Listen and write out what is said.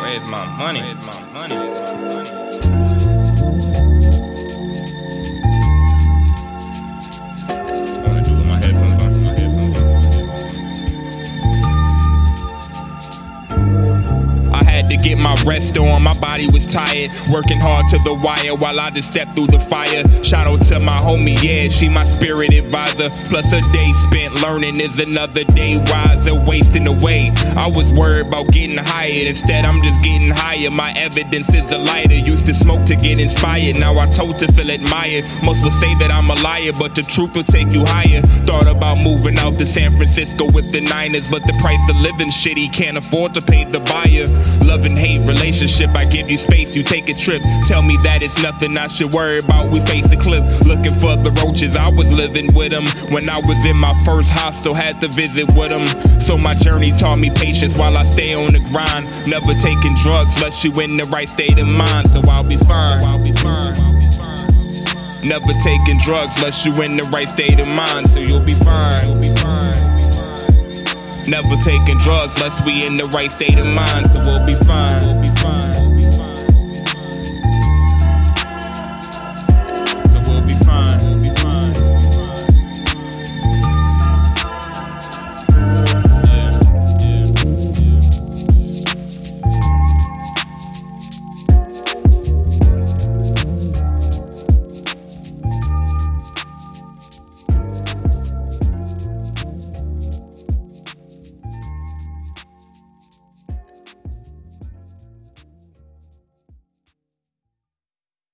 Where's my money? Where's my money? To get my rest on, my body was tired. Working hard to the wire while I just stepped through the fire. Shout out to my homie, yeah, she my spirit advisor. Plus a day spent learning is another day wiser, wasting away. I was worried about getting hired, instead I'm just getting higher. My evidence is a lighter. Used to smoke to get inspired, now I told to feel admired. Most will say that I'm a liar, but the truth will take you higher. About moving out to San Francisco with the Niners, but the price of living shitty can't afford to pay the buyer. Love and hate relationship, I give you space, you take a trip. Tell me that it's nothing I should worry about. We face a clip, looking for the roaches. I was living with them when I was in my first hostel, had to visit with them. So my journey taught me patience while I stay on the grind. Never taking drugs unless you in the right state of mind. So I'll be fine. I'll be fine. Never taking drugs unless you in the right state of mind. So you'll be fine. You'll be fine. Never taking drugs unless we in the right state of mind. So we'll be fine.